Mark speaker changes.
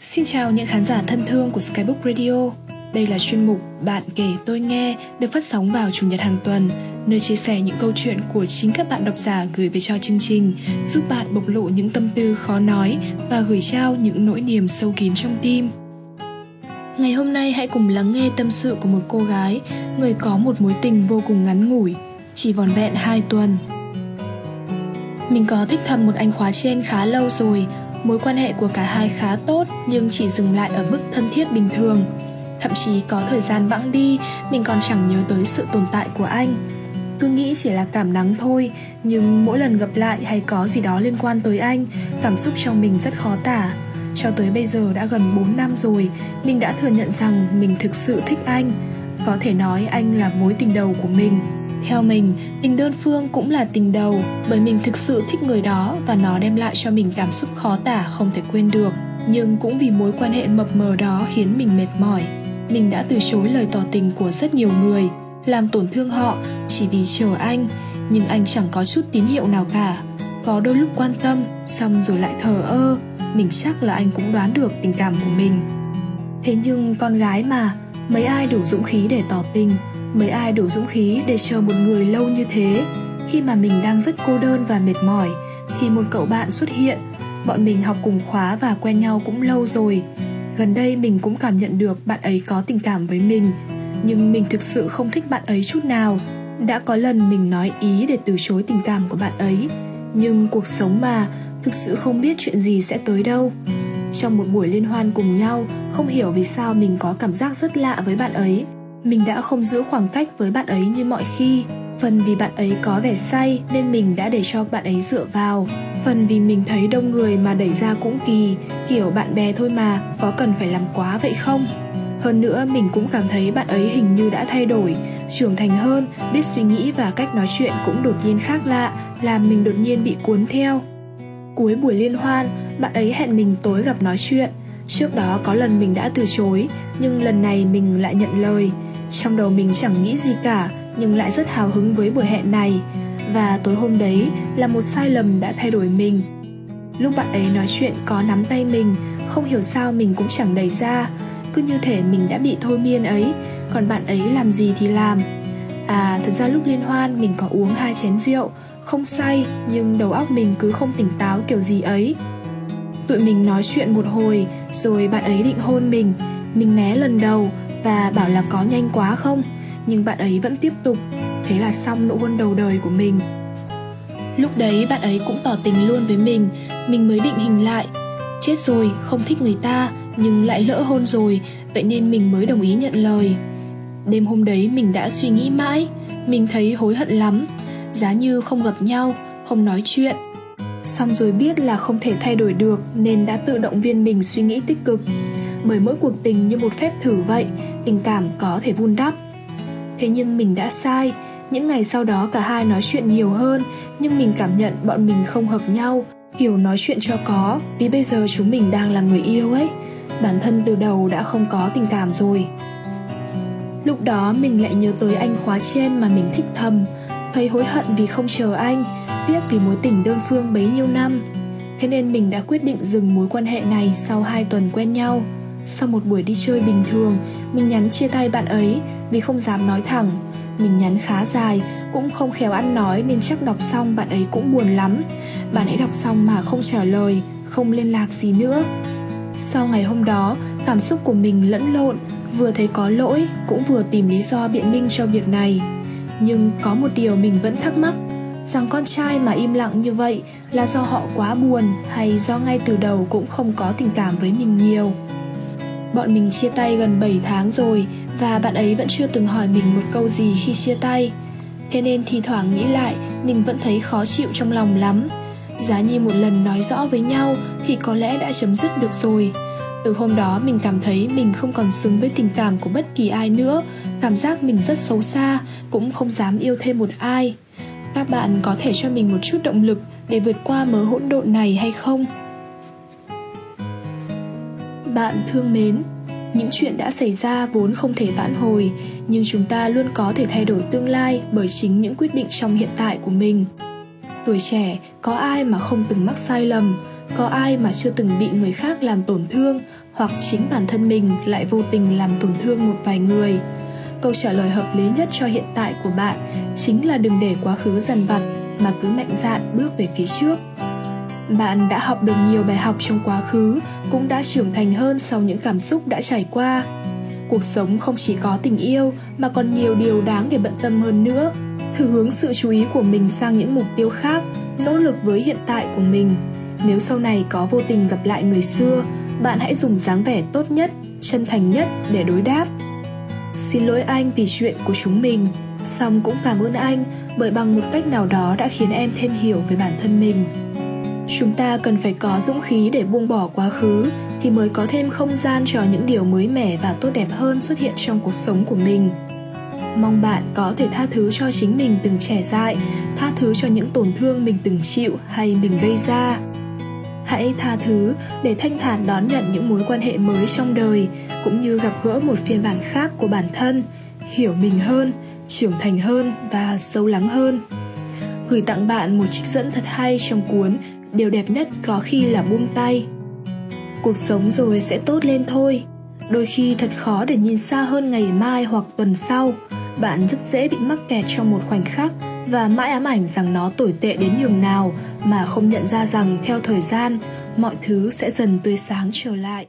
Speaker 1: Xin chào những khán giả thân thương của Skybook Radio. Đây là chuyên mục Bạn kể tôi nghe được phát sóng vào chủ nhật hàng tuần, nơi chia sẻ những câu chuyện của chính các bạn độc giả gửi về cho chương trình, giúp bạn bộc lộ những tâm tư khó nói và gửi trao những nỗi niềm sâu kín trong tim. Ngày hôm nay hãy cùng lắng nghe tâm sự của một cô gái, người có một mối tình vô cùng ngắn ngủi, chỉ vòn vẹn 2 tuần. Mình có thích thầm một anh khóa trên khá lâu rồi, mối quan hệ của cả hai khá tốt nhưng chỉ dừng lại ở mức thân thiết bình thường. Thậm chí có thời gian vãng đi, mình còn chẳng nhớ tới sự tồn tại của anh. Cứ nghĩ chỉ là cảm nắng thôi, nhưng mỗi lần gặp lại hay có gì đó liên quan tới anh, cảm xúc trong mình rất khó tả. Cho tới bây giờ đã gần 4 năm rồi, mình đã thừa nhận rằng mình thực sự thích anh. Có thể nói anh là mối tình đầu của mình. Theo mình, tình đơn phương cũng là tình đầu bởi mình thực sự thích người đó và nó đem lại cho mình cảm xúc khó tả không thể quên được. Nhưng cũng vì mối quan hệ mập mờ đó khiến mình mệt mỏi. Mình đã từ chối lời tỏ tình của rất nhiều người, làm tổn thương họ chỉ vì chờ anh, nhưng anh chẳng có chút tín hiệu nào cả. Có đôi lúc quan tâm, xong rồi lại thờ ơ, mình chắc là anh cũng đoán được tình cảm của mình. Thế nhưng con gái mà, mấy ai đủ dũng khí để tỏ tình, mấy ai đủ dũng khí để chờ một người lâu như thế? Khi mà mình đang rất cô đơn và mệt mỏi, thì một cậu bạn xuất hiện. Bọn mình học cùng khóa và quen nhau cũng lâu rồi. Gần đây mình cũng cảm nhận được bạn ấy có tình cảm với mình, nhưng mình thực sự không thích bạn ấy chút nào. Đã có lần mình nói ý để từ chối tình cảm của bạn ấy, nhưng cuộc sống mà, thực sự không biết chuyện gì sẽ tới đâu. Trong một buổi liên hoan cùng nhau, không hiểu vì sao mình có cảm giác rất lạ với bạn ấy mình đã không giữ khoảng cách với bạn ấy như mọi khi. Phần vì bạn ấy có vẻ say nên mình đã để cho bạn ấy dựa vào. Phần vì mình thấy đông người mà đẩy ra cũng kỳ, kiểu bạn bè thôi mà, có cần phải làm quá vậy không? Hơn nữa, mình cũng cảm thấy bạn ấy hình như đã thay đổi, trưởng thành hơn, biết suy nghĩ và cách nói chuyện cũng đột nhiên khác lạ, làm mình đột nhiên bị cuốn theo. Cuối buổi liên hoan, bạn ấy hẹn mình tối gặp nói chuyện. Trước đó có lần mình đã từ chối, nhưng lần này mình lại nhận lời trong đầu mình chẳng nghĩ gì cả, nhưng lại rất hào hứng với buổi hẹn này. Và tối hôm đấy là một sai lầm đã thay đổi mình. Lúc bạn ấy nói chuyện có nắm tay mình, không hiểu sao mình cũng chẳng đẩy ra. Cứ như thể mình đã bị thôi miên ấy, còn bạn ấy làm gì thì làm. À thật ra lúc liên hoan mình có uống hai chén rượu, không say, nhưng đầu óc mình cứ không tỉnh táo kiểu gì ấy. Tụi mình nói chuyện một hồi, rồi bạn ấy định hôn mình. Mình né lần đầu và bảo là có nhanh quá không? Nhưng bạn ấy vẫn tiếp tục. Thế là xong nụ hôn đầu đời của mình. Lúc đấy bạn ấy cũng tỏ tình luôn với mình. Mình mới định hình lại. Chết rồi, không thích người ta, nhưng lại lỡ hôn rồi. Vậy nên mình mới đồng ý nhận lời. Đêm hôm đấy mình đã suy nghĩ mãi. Mình thấy hối hận lắm. Giá như không gặp nhau, không nói chuyện. Xong rồi biết là không thể thay đổi được, nên đã tự động viên mình suy nghĩ tích cực bởi mỗi cuộc tình như một phép thử vậy, tình cảm có thể vun đắp. Thế nhưng mình đã sai. Những ngày sau đó cả hai nói chuyện nhiều hơn, nhưng mình cảm nhận bọn mình không hợp nhau. Kiểu nói chuyện cho có, vì bây giờ chúng mình đang là người yêu ấy. Bản thân từ đầu đã không có tình cảm rồi. Lúc đó mình lại nhớ tới anh khóa trên mà mình thích thầm. Thấy hối hận vì không chờ anh, tiếc vì mối tình đơn phương bấy nhiêu năm. Thế nên mình đã quyết định dừng mối quan hệ này sau hai tuần quen nhau sau một buổi đi chơi bình thường, mình nhắn chia tay bạn ấy vì không dám nói thẳng. Mình nhắn khá dài, cũng không khéo ăn nói nên chắc đọc xong bạn ấy cũng buồn lắm. Bạn ấy đọc xong mà không trả lời, không liên lạc gì nữa. Sau ngày hôm đó, cảm xúc của mình lẫn lộn, vừa thấy có lỗi, cũng vừa tìm lý do biện minh cho việc này. Nhưng có một điều mình vẫn thắc mắc, rằng con trai mà im lặng như vậy là do họ quá buồn hay do ngay từ đầu cũng không có tình cảm với mình nhiều. Bọn mình chia tay gần 7 tháng rồi và bạn ấy vẫn chưa từng hỏi mình một câu gì khi chia tay. Thế nên thì thoảng nghĩ lại, mình vẫn thấy khó chịu trong lòng lắm. Giá như một lần nói rõ với nhau thì có lẽ đã chấm dứt được rồi. Từ hôm đó mình cảm thấy mình không còn xứng với tình cảm của bất kỳ ai nữa, cảm giác mình rất xấu xa, cũng không dám yêu thêm một ai. Các bạn có thể cho mình một chút động lực để vượt qua mớ hỗn độn này hay không? Bạn thương mến, những chuyện đã xảy ra vốn không thể vãn hồi, nhưng chúng ta luôn có thể thay đổi tương lai bởi chính những quyết định trong hiện tại của mình. Tuổi trẻ, có ai mà không từng mắc sai lầm, có ai mà chưa từng bị người khác làm tổn thương? Hoặc chính bản thân mình lại vô tình làm tổn thương một vài người? Câu trả lời hợp lý nhất cho hiện tại của bạn chính là đừng để quá khứ dằn vặt mà cứ mạnh dạn bước về phía trước bạn đã học được nhiều bài học trong quá khứ, cũng đã trưởng thành hơn sau những cảm xúc đã trải qua. Cuộc sống không chỉ có tình yêu, mà còn nhiều điều đáng để bận tâm hơn nữa. Thử hướng sự chú ý của mình sang những mục tiêu khác, nỗ lực với hiện tại của mình. Nếu sau này có vô tình gặp lại người xưa, bạn hãy dùng dáng vẻ tốt nhất, chân thành nhất để đối đáp. Xin lỗi anh vì chuyện của chúng mình. Song cũng cảm ơn anh bởi bằng một cách nào đó đã khiến em thêm hiểu về bản thân mình chúng ta cần phải có dũng khí để buông bỏ quá khứ thì mới có thêm không gian cho những điều mới mẻ và tốt đẹp hơn xuất hiện trong cuộc sống của mình. Mong bạn có thể tha thứ cho chính mình từng trẻ dại, tha thứ cho những tổn thương mình từng chịu hay mình gây ra. Hãy tha thứ để thanh thản đón nhận những mối quan hệ mới trong đời, cũng như gặp gỡ một phiên bản khác của bản thân, hiểu mình hơn, trưởng thành hơn và sâu lắng hơn. Gửi tặng bạn một trích dẫn thật hay trong cuốn điều đẹp nhất có khi là buông tay. Cuộc sống rồi sẽ tốt lên thôi. Đôi khi thật khó để nhìn xa hơn ngày mai hoặc tuần sau. Bạn rất dễ bị mắc kẹt trong một khoảnh khắc và mãi ám ảnh rằng nó tồi tệ đến nhường nào mà không nhận ra rằng theo thời gian, mọi thứ sẽ dần tươi sáng trở lại.